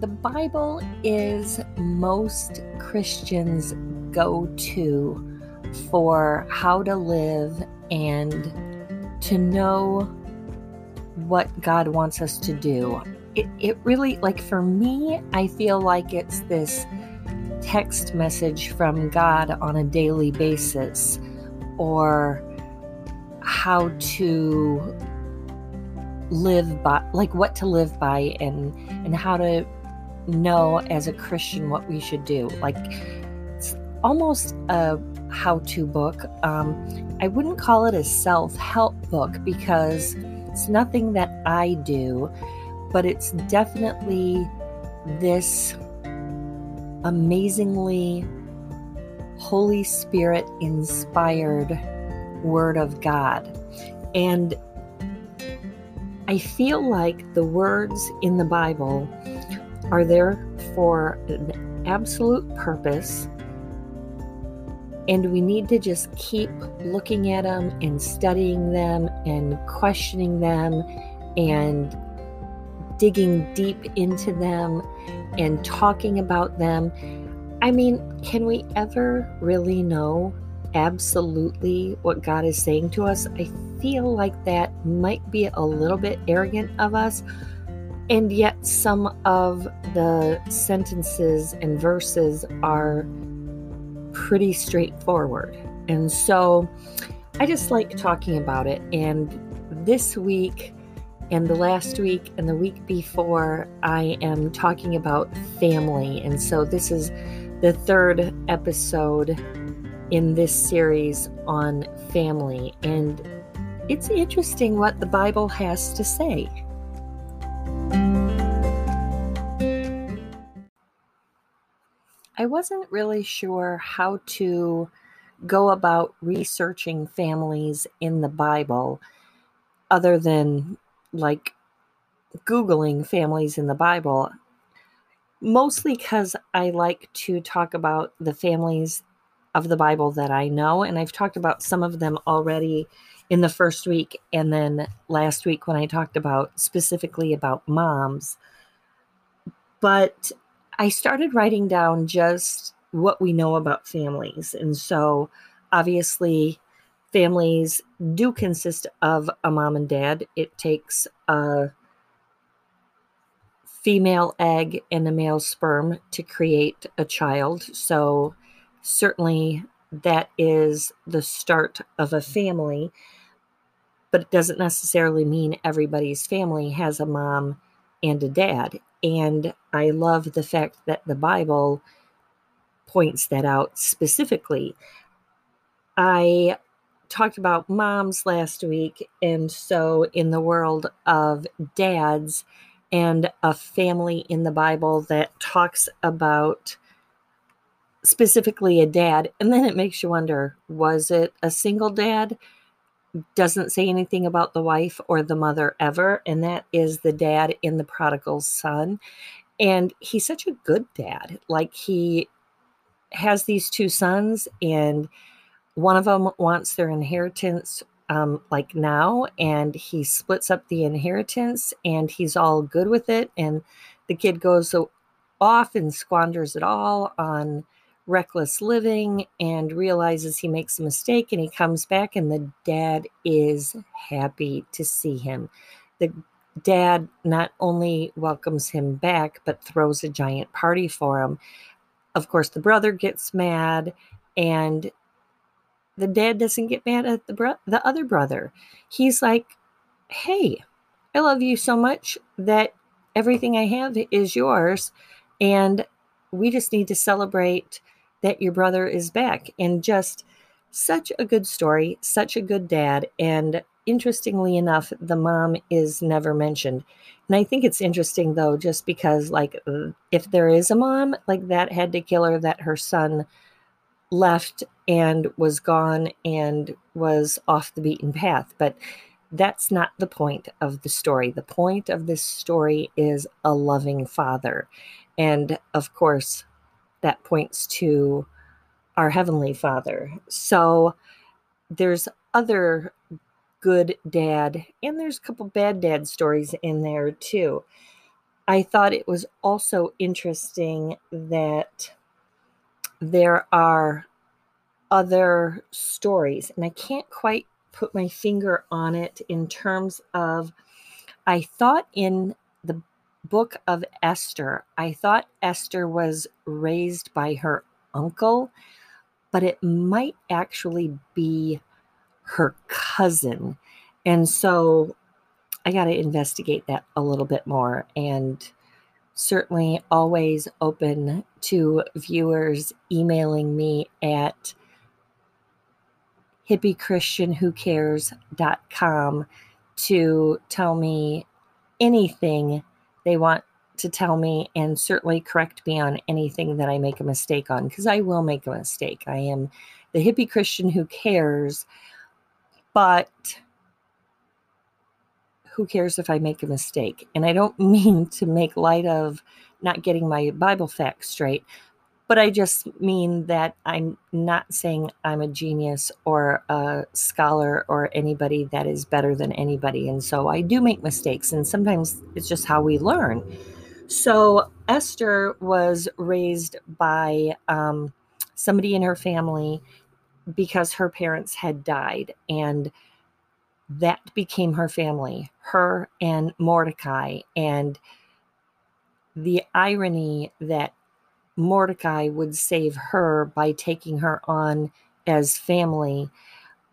the Bible is most Christians' go to for how to live and to know what God wants us to do. It, it really, like for me, I feel like it's this text message from God on a daily basis or how to live by like what to live by and and how to know as a Christian what we should do. Like it's almost a how to book. Um, I wouldn't call it a self help book because it's nothing that I do, but it's definitely this amazingly Holy Spirit inspired Word of God. And I feel like the words in the Bible are there for an absolute purpose. And we need to just keep looking at them and studying them and questioning them and digging deep into them and talking about them. I mean, can we ever really know absolutely what God is saying to us? I feel like that might be a little bit arrogant of us. And yet, some of the sentences and verses are pretty straightforward. And so I just like talking about it. And this week, and the last week, and the week before, I am talking about family. And so this is the third episode in this series on family. And it's interesting what the Bible has to say. I wasn't really sure how to go about researching families in the Bible other than like Googling families in the Bible, mostly because I like to talk about the families of the Bible that I know. And I've talked about some of them already in the first week. And then last week when I talked about specifically about moms. But I started writing down just what we know about families. And so obviously, families do consist of a mom and dad. It takes a female egg and a male sperm to create a child. So, certainly, that is the start of a family. But it doesn't necessarily mean everybody's family has a mom and a dad. And I love the fact that the Bible points that out specifically. I talked about moms last week, and so in the world of dads and a family in the Bible that talks about specifically a dad, and then it makes you wonder was it a single dad? Doesn't say anything about the wife or the mother ever, and that is the dad in the prodigal son. And he's such a good dad. Like he has these two sons, and one of them wants their inheritance um, like now, and he splits up the inheritance, and he's all good with it. And the kid goes off and squanders it all on reckless living and realizes he makes a mistake and he comes back and the dad is happy to see him. The dad not only welcomes him back but throws a giant party for him. Of course the brother gets mad and the dad doesn't get mad at the bro- the other brother. He's like, "Hey, I love you so much that everything I have is yours and we just need to celebrate that your brother is back. And just such a good story, such a good dad. And interestingly enough, the mom is never mentioned. And I think it's interesting though, just because, like, if there is a mom, like that had to kill her, that her son left and was gone and was off the beaten path. But that's not the point of the story. The point of this story is a loving father. And of course, that points to our Heavenly Father. So there's other good dad, and there's a couple bad dad stories in there too. I thought it was also interesting that there are other stories, and I can't quite put my finger on it in terms of. I thought in the book of Esther, I thought Esther was raised by her uncle, but it might actually be her cousin. And so I got to investigate that a little bit more and certainly always open to viewers emailing me at hippiechristianwhocares.com to tell me anything they want to tell me and certainly correct me on anything that I make a mistake on because I will make a mistake. I am the hippie Christian who cares, but who cares if I make a mistake? And I don't mean to make light of not getting my Bible facts straight, but I just mean that I'm not saying I'm a genius or a scholar or anybody that is better than anybody. And so I do make mistakes, and sometimes it's just how we learn. So Esther was raised by um, somebody in her family because her parents had died, and that became her family, her and Mordecai. And the irony that Mordecai would save her by taking her on as family.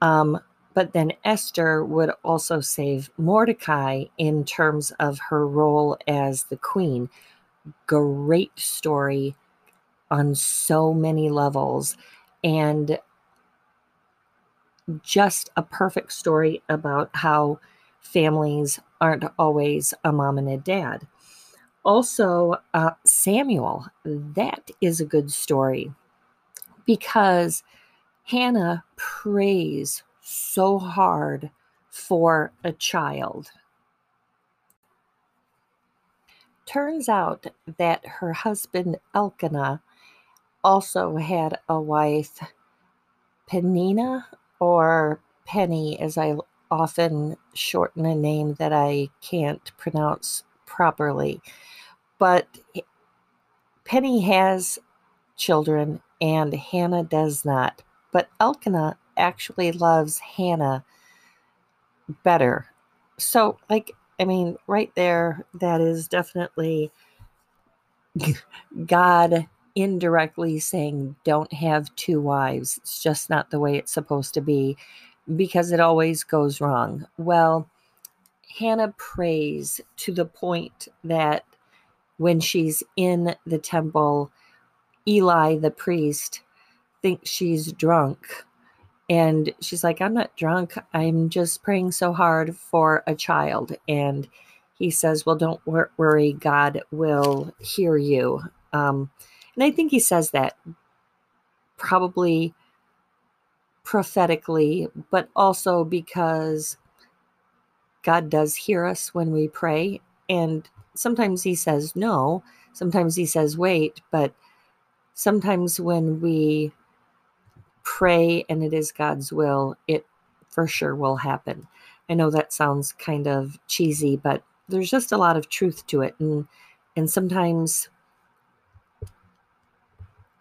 Um, but then Esther would also save Mordecai in terms of her role as the queen. Great story on so many levels. And just a perfect story about how families aren't always a mom and a dad. Also, uh, Samuel, that is a good story because Hannah prays so hard for a child. Turns out that her husband Elkanah also had a wife, Peninnah or Penny, as I often shorten a name that I can't pronounce properly. But Penny has children and Hannah does not. But Elkanah actually loves Hannah better. So, like, I mean, right there, that is definitely God indirectly saying, don't have two wives. It's just not the way it's supposed to be because it always goes wrong. Well, Hannah prays to the point that when she's in the temple, Eli, the priest, thinks she's drunk. And she's like, I'm not drunk. I'm just praying so hard for a child. And he says, Well, don't wor- worry. God will hear you. Um, and I think he says that probably prophetically, but also because God does hear us when we pray. And sometimes he says no, sometimes he says wait, but sometimes when we pray and it is God's will, it for sure will happen. I know that sounds kind of cheesy, but there's just a lot of truth to it. And and sometimes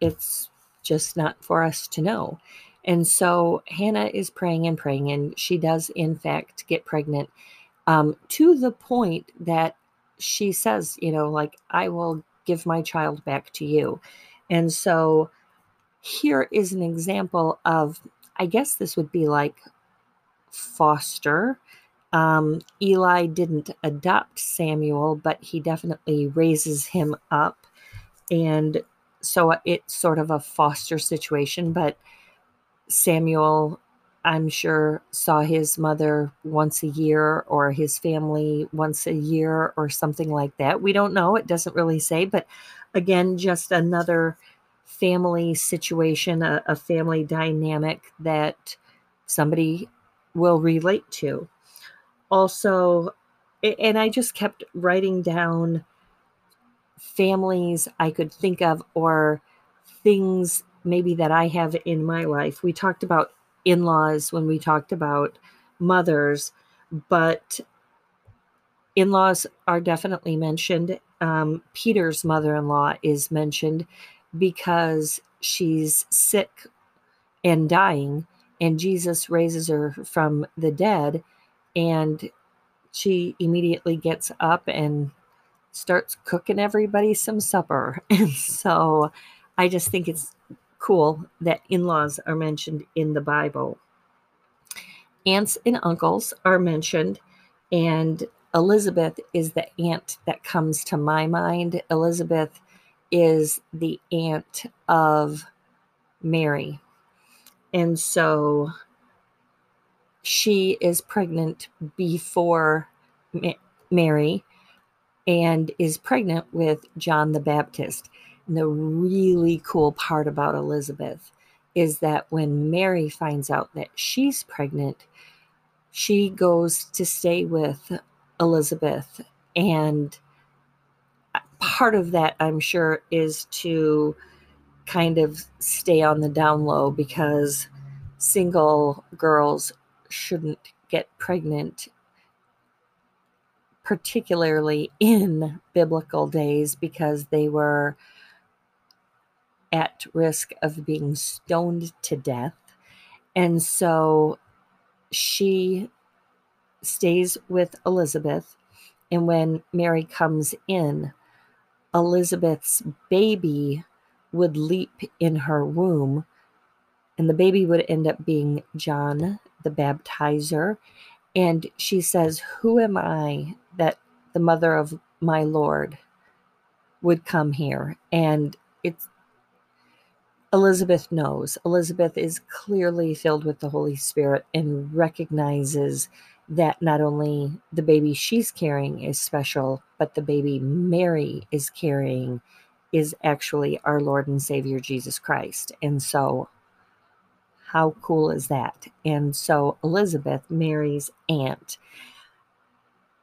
it's just not for us to know. And so Hannah is praying and praying, and she does, in fact, get pregnant um, to the point that she says, you know, like, I will give my child back to you. And so here is an example of, I guess this would be like foster. Um, Eli didn't adopt Samuel, but he definitely raises him up. And so it's sort of a foster situation, but Samuel, I'm sure, saw his mother once a year or his family once a year or something like that. We don't know. It doesn't really say. But again, just another family situation, a, a family dynamic that somebody will relate to. Also, and I just kept writing down families I could think of or things maybe that I have in my life. We talked about in laws when we talked about mothers, but in laws are definitely mentioned. um, Peter's mother in law is mentioned because she's sick and dying, and Jesus raises her from the dead, and she immediately gets up and starts cooking everybody some supper. And so I just think it's cool that in laws are mentioned in the Bible. Aunts and uncles are mentioned, and Elizabeth is the aunt that comes to my mind. Elizabeth is the aunt of Mary. And so she is pregnant before Mary and is pregnant with John the Baptist. And the really cool part about Elizabeth is that when Mary finds out that she's pregnant, she goes to stay with Elizabeth. And part of that, I'm sure, is to kind of stay on the down low because single girls shouldn't get pregnant, particularly in biblical days, because they were at risk of being stoned to death. And so she stays with Elizabeth. And when Mary comes in, Elizabeth's baby would leap in her womb, and the baby would end up being John the baptizer. And she says, Who am I that the mother of my Lord would come here? And it's Elizabeth knows. Elizabeth is clearly filled with the Holy Spirit and recognizes that not only the baby she's carrying is special, but the baby Mary is carrying is actually our Lord and Savior Jesus Christ. And so how cool is that? And so Elizabeth, Mary's aunt.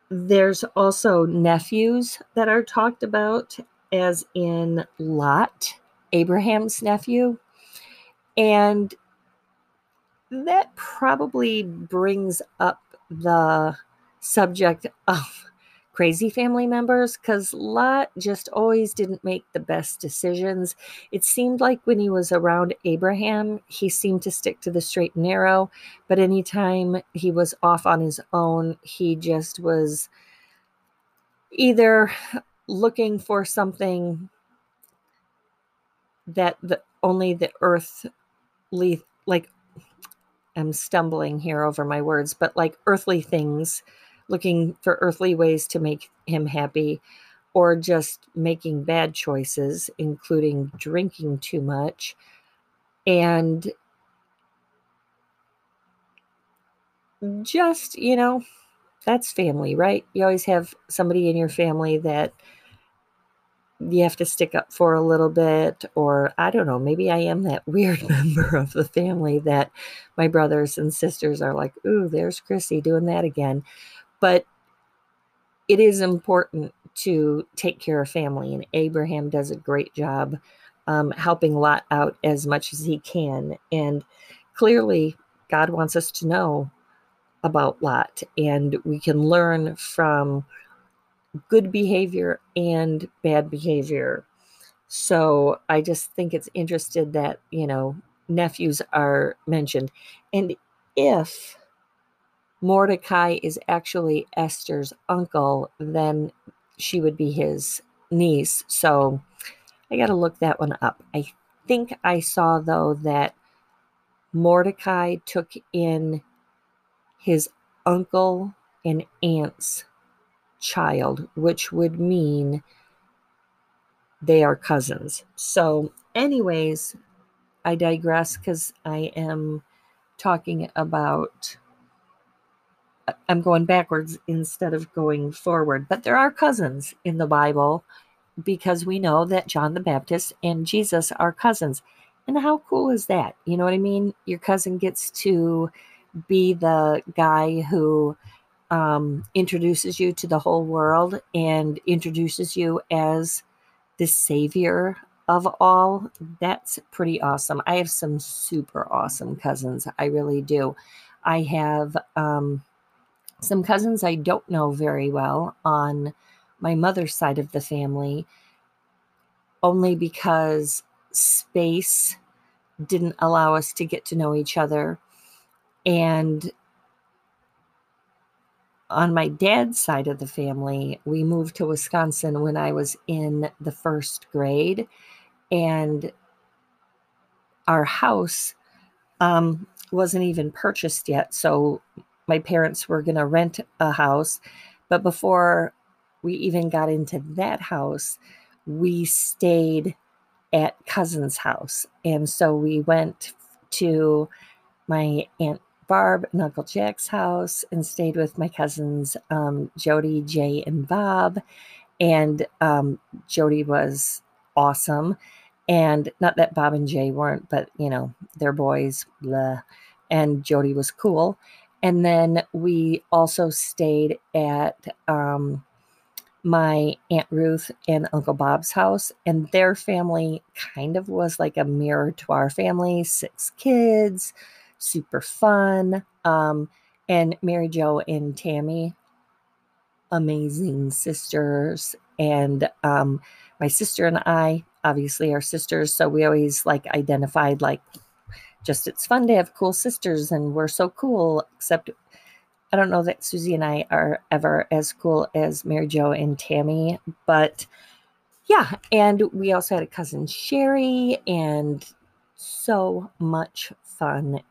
There's also nephews that are talked about, as in Lot, Abraham's nephew. And that probably brings up the subject of crazy family members because Lot just always didn't make the best decisions. It seemed like when he was around Abraham, he seemed to stick to the straight and narrow, but anytime he was off on his own, he just was either looking for something that the only the earthly like I'm stumbling here over my words, but like earthly things looking for earthly ways to make him happy, or just making bad choices, including drinking too much. And just, you know, that's family, right? You always have somebody in your family that you have to stick up for a little bit, or I don't know, maybe I am that weird member of the family that my brothers and sisters are like, ooh, there's Chrissy doing that again. But it is important to take care of family, and Abraham does a great job um, helping Lot out as much as he can. And clearly, God wants us to know about Lot, and we can learn from good behavior and bad behavior. So I just think it's interesting that, you know, nephews are mentioned. And if Mordecai is actually Esther's uncle, then she would be his niece. So I got to look that one up. I think I saw, though, that Mordecai took in his uncle and aunt's child, which would mean they are cousins. So, anyways, I digress because I am talking about I'm going backwards instead of going forward. But there are cousins in the Bible because we know that John the Baptist and Jesus are cousins. And how cool is that? You know what I mean? Your cousin gets to be the guy who um, introduces you to the whole world and introduces you as the savior of all. That's pretty awesome. I have some super awesome cousins. I really do. I have um, some cousins I don't know very well on my mother's side of the family only because space didn't allow us to get to know each other. And on my dad's side of the family, we moved to Wisconsin when I was in the first grade. And our house um, wasn't even purchased yet. So my parents were going to rent a house. But before we even got into that house, we stayed at cousin's house. And so we went to my Aunt Barb and Uncle Jack's house and stayed with my cousins, um, Jody, Jay, and Bob. And um, Jody was awesome. And not that Bob and Jay weren't, but you know, they're boys, blah. And Jody was cool. And then we also stayed at um, my Aunt Ruth and Uncle Bob's house, and their family kind of was like a mirror to our family six kids, super fun. Um, and Mary Jo and Tammy, amazing sisters. And um, my sister and I, obviously, are sisters. So we always like identified like just it's fun to have cool sisters and we're so cool, except I don't know that Susie and I are ever as cool as Mary Jo and Tammy, but yeah. And we also had a cousin Sherry and so much fun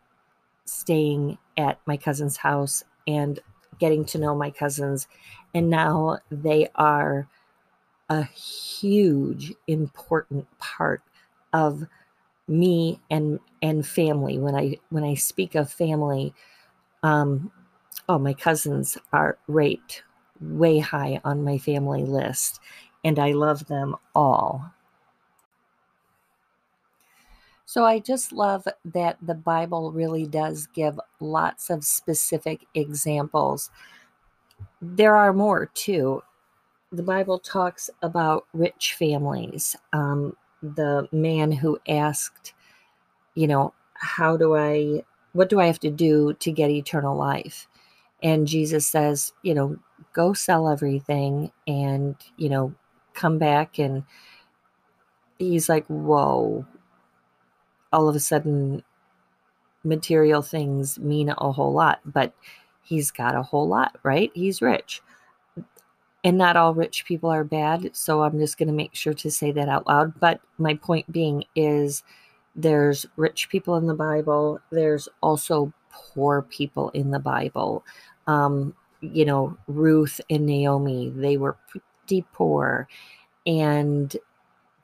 staying at my cousin's house and getting to know my cousins. And now they are a huge, important part of me and and family. When I when I speak of family, um, oh, my cousins are rate way high on my family list, and I love them all. So I just love that the Bible really does give lots of specific examples. There are more too. The Bible talks about rich families. Um, the man who asked, you know, how do I, what do I have to do to get eternal life? And Jesus says, you know, go sell everything and, you know, come back. And he's like, whoa, all of a sudden material things mean a whole lot, but he's got a whole lot, right? He's rich. And not all rich people are bad. So I'm just going to make sure to say that out loud. But my point being is there's rich people in the Bible, there's also poor people in the Bible. Um, you know, Ruth and Naomi, they were pretty poor. And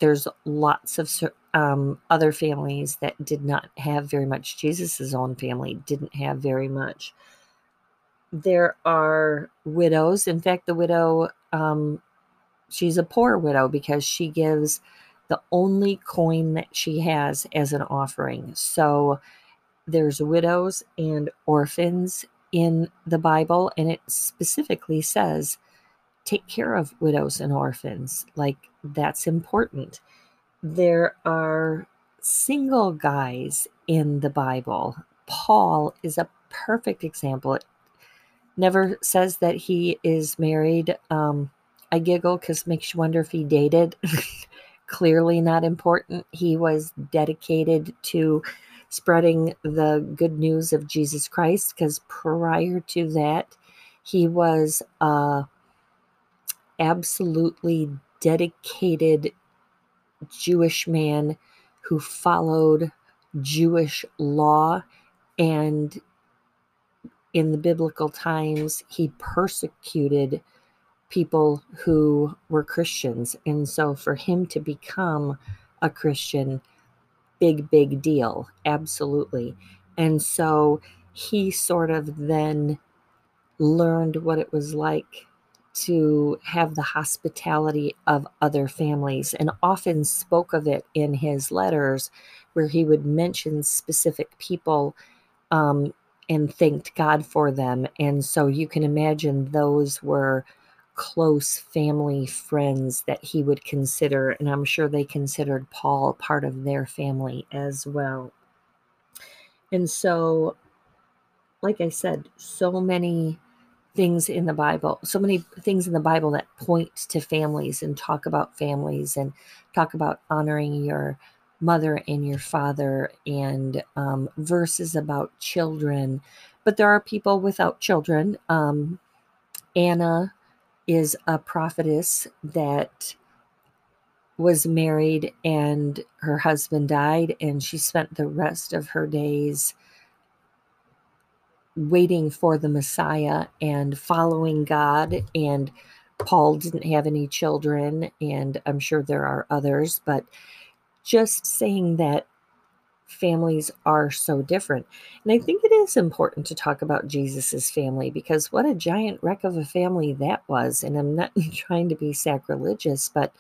there's lots of um, other families that did not have very much. Jesus's own family didn't have very much. There are widows. In fact, the widow, um, she's a poor widow because she gives the only coin that she has as an offering. So there's widows and orphans in the Bible, and it specifically says, take care of widows and orphans. Like, that's important there are single guys in the Bible. Paul is a perfect example. It never says that he is married. Um, I giggle because makes you wonder if he dated. Clearly not important. He was dedicated to spreading the good news of Jesus Christ because prior to that, he was uh, absolutely dedicated Jewish man who followed Jewish law and in the biblical times he persecuted people who were Christians. And so for him to become a Christian big big deal absolutely. And so he sort of then learned what it was like to have the hospitality of other families and often spoke of it in his letters where he would mention specific people um, and thanked God for them. And so you can imagine those were close family friends that he would consider. And I'm sure they considered Paul part of their family as well. And so, like I said, so many things in the Bible, so many things in the Bible that point to families and talk about families and talk about honoring your mother and your father and um, verses about children. But there are people without children. Um, Anna is a prophetess that was married and her husband died, and she spent the rest of her days waiting for the Messiah and following God. And Paul didn't have any children, and I'm sure there are others, but just saying that families are so different. And I think it is important to talk about Jesus's family because what a giant wreck of a family that was. And I'm not trying to be sacrilegious, but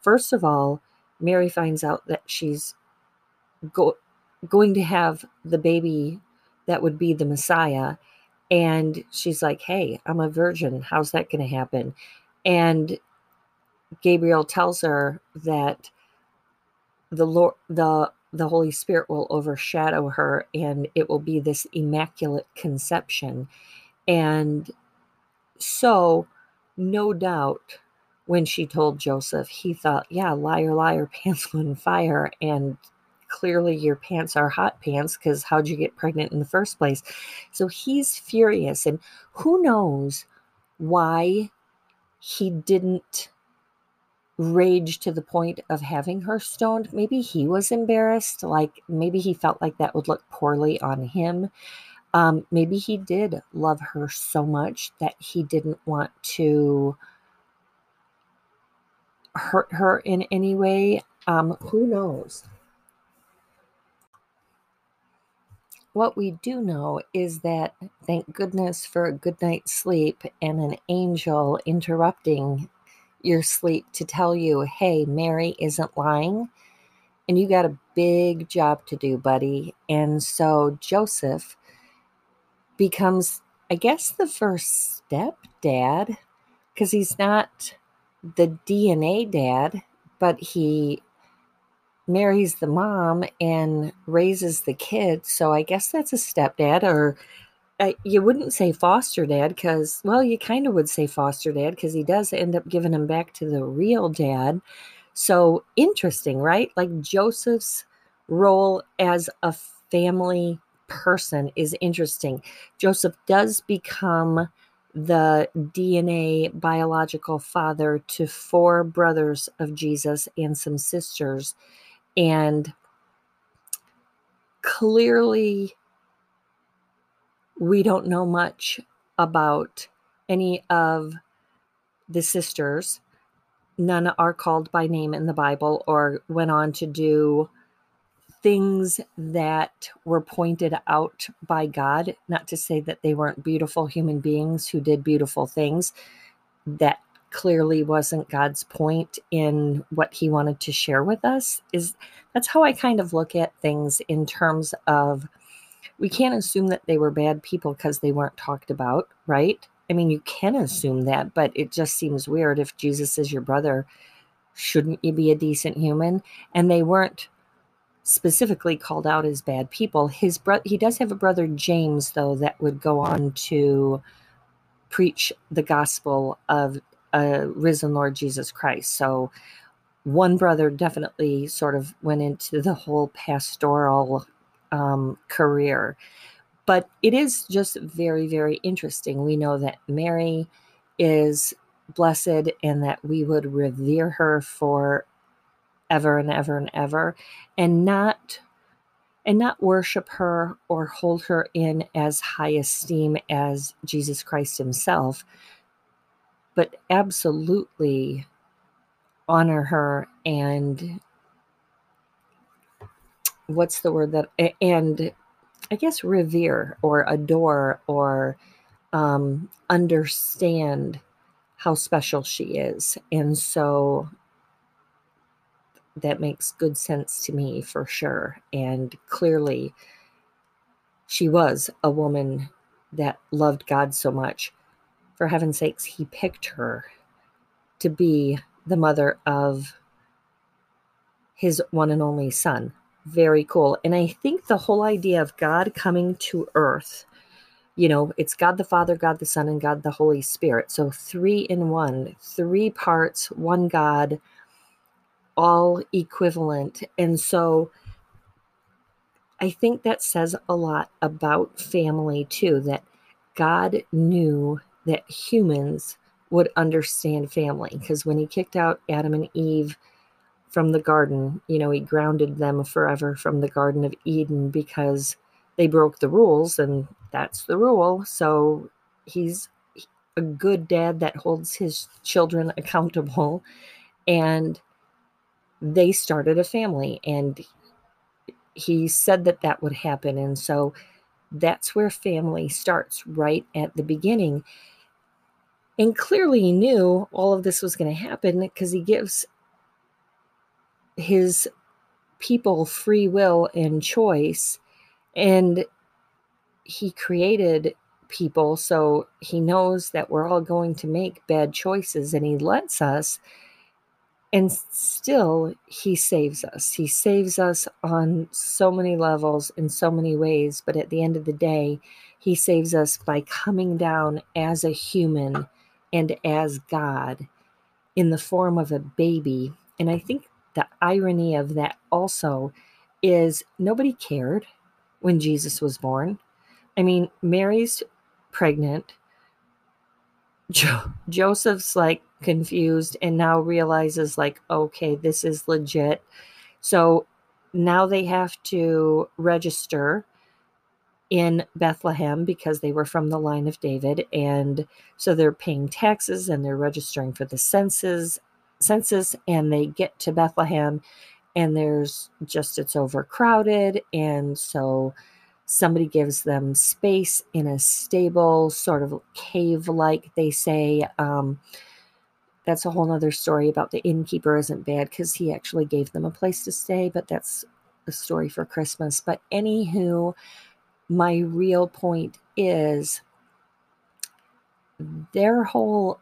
first of all, Mary finds out that she's go- going to have the baby that would be the Messiah. And she's like, Hey, I'm a virgin. How's that going to happen? And Gabriel tells her that the Lord, the the Holy Spirit will overshadow her and it will be this immaculate conception. And so, no doubt, when she told Joseph, he thought, yeah, liar, liar, pants on fire. And clearly your pants are hot pants because how'd you get pregnant in the first place? So he's furious. And who knows why he didn't rage to the point of having her stoned. Maybe he was embarrassed. Like maybe he felt like that would look poorly on him. Um, maybe he did love her so much that he didn't want to hurt her in any way. Um, who knows? What we do know is that thank goodness for a good night's sleep and an angel interrupting your sleep to tell you, hey, Mary isn't lying and you got a big job to do, buddy. And so Joseph becomes, I guess, the first step dad because he's not the DNA dad, but he marries the mom and raises the kid. So I guess that's a stepdad or uh, you wouldn't say foster dad because, well, you kind of would say foster dad because he does end up giving him back to the real dad. So interesting, right? Like Joseph's role as a family person is interesting. Joseph does become the DNA biological father to four brothers of Jesus and some sisters. And clearly, we don't know much about any of the sisters. None are called by name in the Bible or went on to do things that were pointed out by God. Not to say that they weren't beautiful human beings who did beautiful things. That clearly wasn't God's point in what he wanted to share with us. Is that's how I kind of look at things in terms of we can't assume that they were bad people because they weren't talked about, right? I mean, you can assume that, but it just seems weird if Jesus is your brother. Shouldn't you be a decent human? And they weren't specifically called out as bad people. His brother, he does have a brother James, though, that would go on to preach the gospel of a risen Lord Jesus Christ. So one brother definitely sort of went into the whole pastoral um, career. But it is just very, very interesting. We know that Mary is blessed and that we would revere her for ever and ever and ever and not and not worship her or hold her in as high esteem as Jesus Christ himself but absolutely honor her and what's the word that and I guess revere or adore or um, understand how special she is. And so that makes good sense to me for sure. And clearly, she was a woman that loved God so much. For heaven's sakes, he picked her to be the mother of his one and only son very cool. And I think the whole idea of God coming to earth you know, it's God the Father, God the Son, and God the Holy Spirit. So three in one, three parts, one God, all equivalent. And so I think that says a lot about family too, that God knew that humans would understand family. Because when he kicked out Adam and Eve from the garden, you know, he grounded them forever from the Garden of Eden because they broke the rules and that's the rule. So he's a good dad that holds his children accountable. And they started a family and he said that that would happen. And so that's where family starts right at the beginning. And clearly he knew all of this was going to happen because he gives his people free will and choice. And he created people so he knows that we're all going to make bad choices and he lets us and still he saves us he saves us on so many levels in so many ways but at the end of the day he saves us by coming down as a human and as god in the form of a baby and i think the irony of that also is nobody cared when jesus was born I mean, Mary's pregnant. Jo- Joseph's like confused and now realizes, like, okay, this is legit. So now they have to register in Bethlehem because they were from the line of David. And so they're paying taxes and they're registering for the census census and they get to Bethlehem and there's just it's overcrowded and so somebody gives them space in a stable sort of cave like they say um, that's a whole other story about the innkeeper isn't bad because he actually gave them a place to stay but that's a story for christmas but anywho my real point is their whole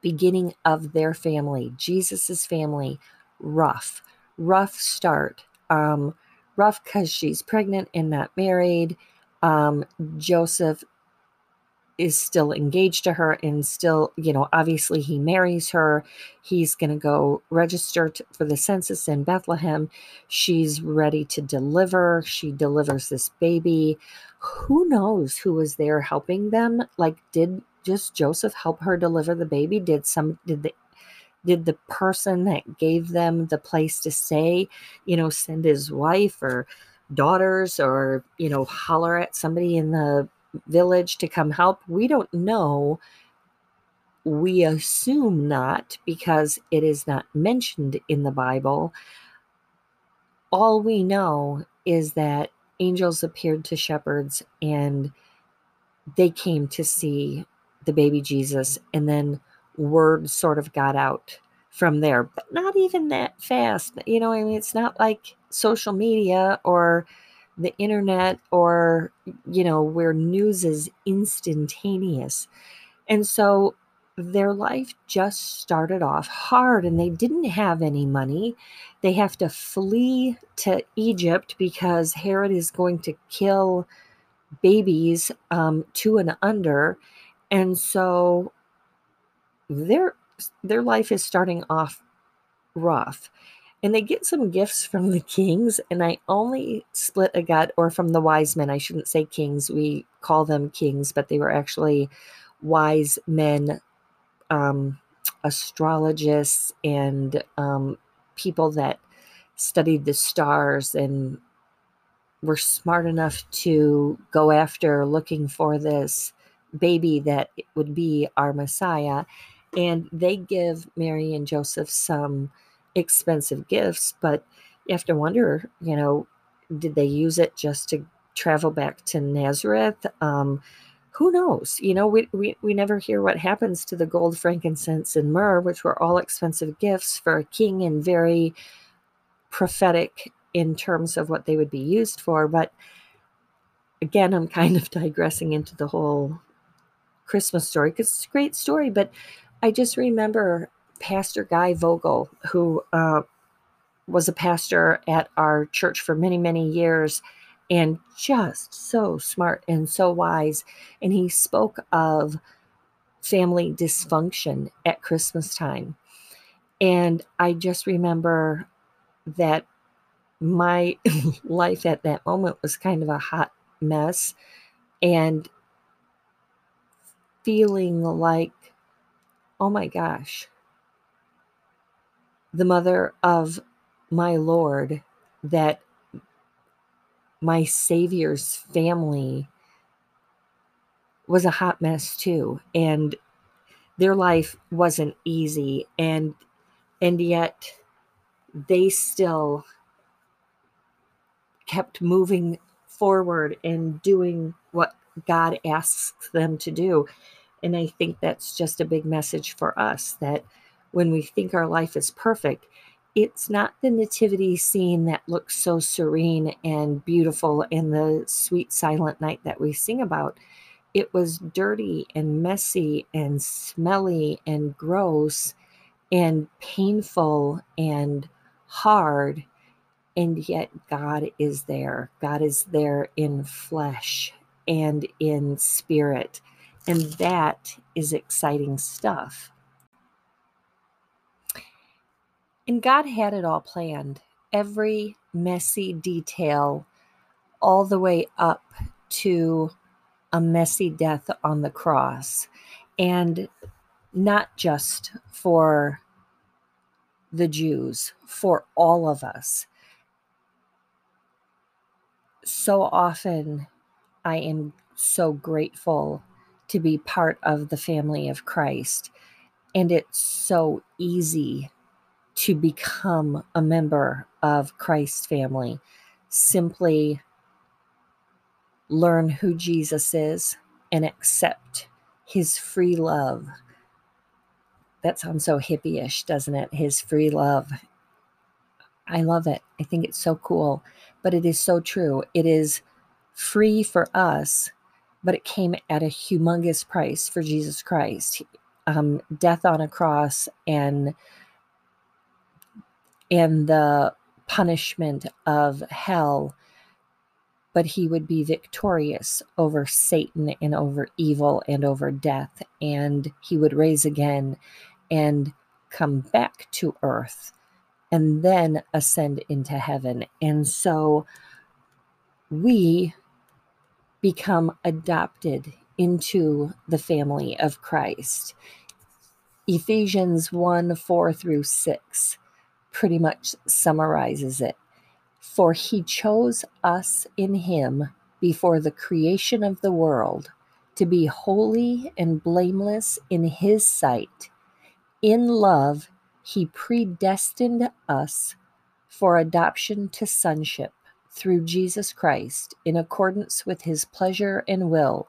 beginning of their family jesus's family rough rough start um, rough because she's pregnant and not married. Um, Joseph is still engaged to her and still, you know, obviously he marries her. He's going to go register to, for the census in Bethlehem. She's ready to deliver. She delivers this baby. Who knows who was there helping them? Like, did just Joseph help her deliver the baby? Did some, did the did the person that gave them the place to stay, you know, send his wife or daughters or, you know, holler at somebody in the village to come help? We don't know. We assume not because it is not mentioned in the Bible. All we know is that angels appeared to shepherds and they came to see the baby Jesus and then word sort of got out from there, but not even that fast. You know, I mean, it's not like social media or the internet or, you know, where news is instantaneous. And so their life just started off hard and they didn't have any money. They have to flee to Egypt because Herod is going to kill babies um, two and under. And so their their life is starting off rough and they get some gifts from the kings and i only split a gut or from the wise men. I shouldn't say kings. We call them kings but they were actually wise men um, astrologists and um, people that studied the stars and were smart enough to go after looking for this baby that would be our messiah. And they give Mary and Joseph some expensive gifts, but you have to wonder, you know, did they use it just to travel back to Nazareth? Um, who knows? You know, we, we, we never hear what happens to the gold, frankincense, and myrrh, which were all expensive gifts for a king and very prophetic in terms of what they would be used for. But again, I'm kind of digressing into the whole Christmas story because it's a great story, but I just remember Pastor Guy Vogel, who uh, was a pastor at our church for many, many years, and just so smart and so wise. And he spoke of family dysfunction at Christmas time. And I just remember that my life at that moment was kind of a hot mess and feeling like, oh my gosh, the mother of my Lord, that my Savior's family was a hot mess too. And their life wasn't easy. And and yet they still kept moving forward and doing what God asks them to do. And I think that's just a big message for us that when we think our life is perfect, it's not the nativity scene that looks so serene and beautiful in the sweet silent night that we sing about. It was dirty and messy and smelly and gross and painful and hard. And yet, God is there. God is there in flesh and in spirit. And that is exciting stuff. And God had it all planned, every messy detail, all the way up to a messy death on the cross. And not just for the Jews, for all of us. So often, I am so grateful to be part of the family of Christ. And it's so easy to become a member of Christ's family. Simply learn who Jesus is and accept his free love that sounds so hippie-ish, doesn't it? His free love. I love it. I think it's so cool, but it is so true. It is free for us, but it came at a humongous price for Jesus Christ. Um, death on a cross and and the punishment of hell but he would be victorious over Satan and over evil and over death. And he would raise again and come back to earth and then ascend into heaven. And so we become adopted into the family of Christ. Ephesians 1 4 through 6 pretty much summarizes it. For he chose us in him before the creation of the world to be holy and blameless in his sight. In love, he predestined us for adoption to sonship through Jesus Christ in accordance with his pleasure and will,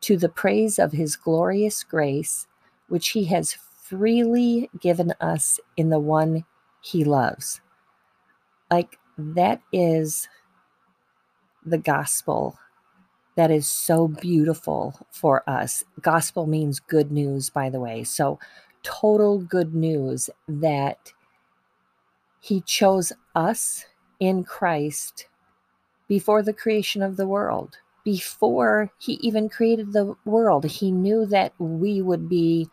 to the praise of his glorious grace, which he has freely given us in the one he loves. Like that is the gospel that is so beautiful for us. Gospel means good news, by the way. So, total good news that He chose us in Christ before the creation of the world. Before He even created the world, He knew that we would be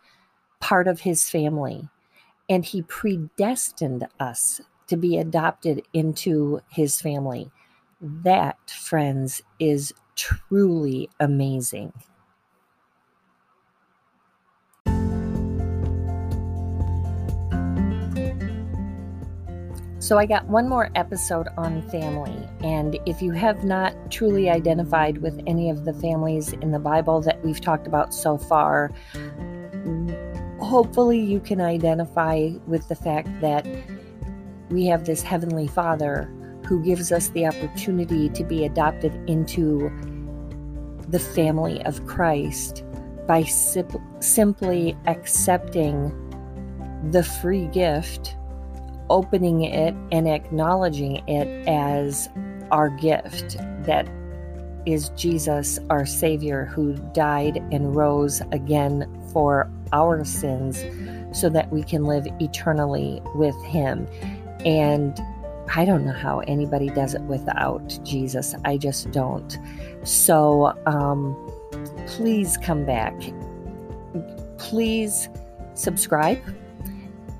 part of His family. And He predestined us to be adopted into his family. That, friends, is truly amazing. So, I got one more episode on family. And if you have not truly identified with any of the families in the Bible that we've talked about so far, hopefully you can identify with the fact that we have this Heavenly Father who gives us the opportunity to be adopted into the family of Christ by sim- simply accepting the free gift, opening it, and acknowledging it as our gift that is Jesus, our Savior, who died and rose again for our sins so that we can live eternally with Him. And I don't know how anybody does it without Jesus. I just don't. So um, please come back. Please subscribe.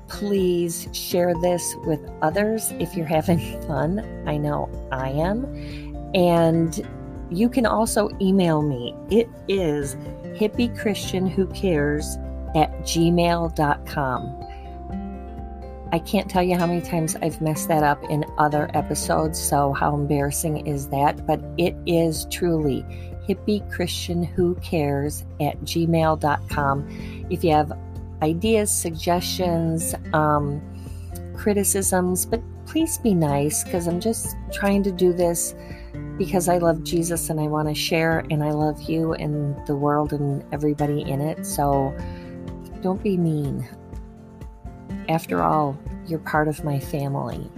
Please share this with others if you're having fun. I know I am. And you can also email me. It is hippie at gmail.com. I can't tell you how many times I've messed that up in other episodes, so how embarrassing is that? But it is truly hippie Christian who cares at gmail.com. If you have ideas, suggestions, um, criticisms, but please be nice because I'm just trying to do this because I love Jesus and I want to share, and I love you and the world and everybody in it. So don't be mean. After all, you're part of my family.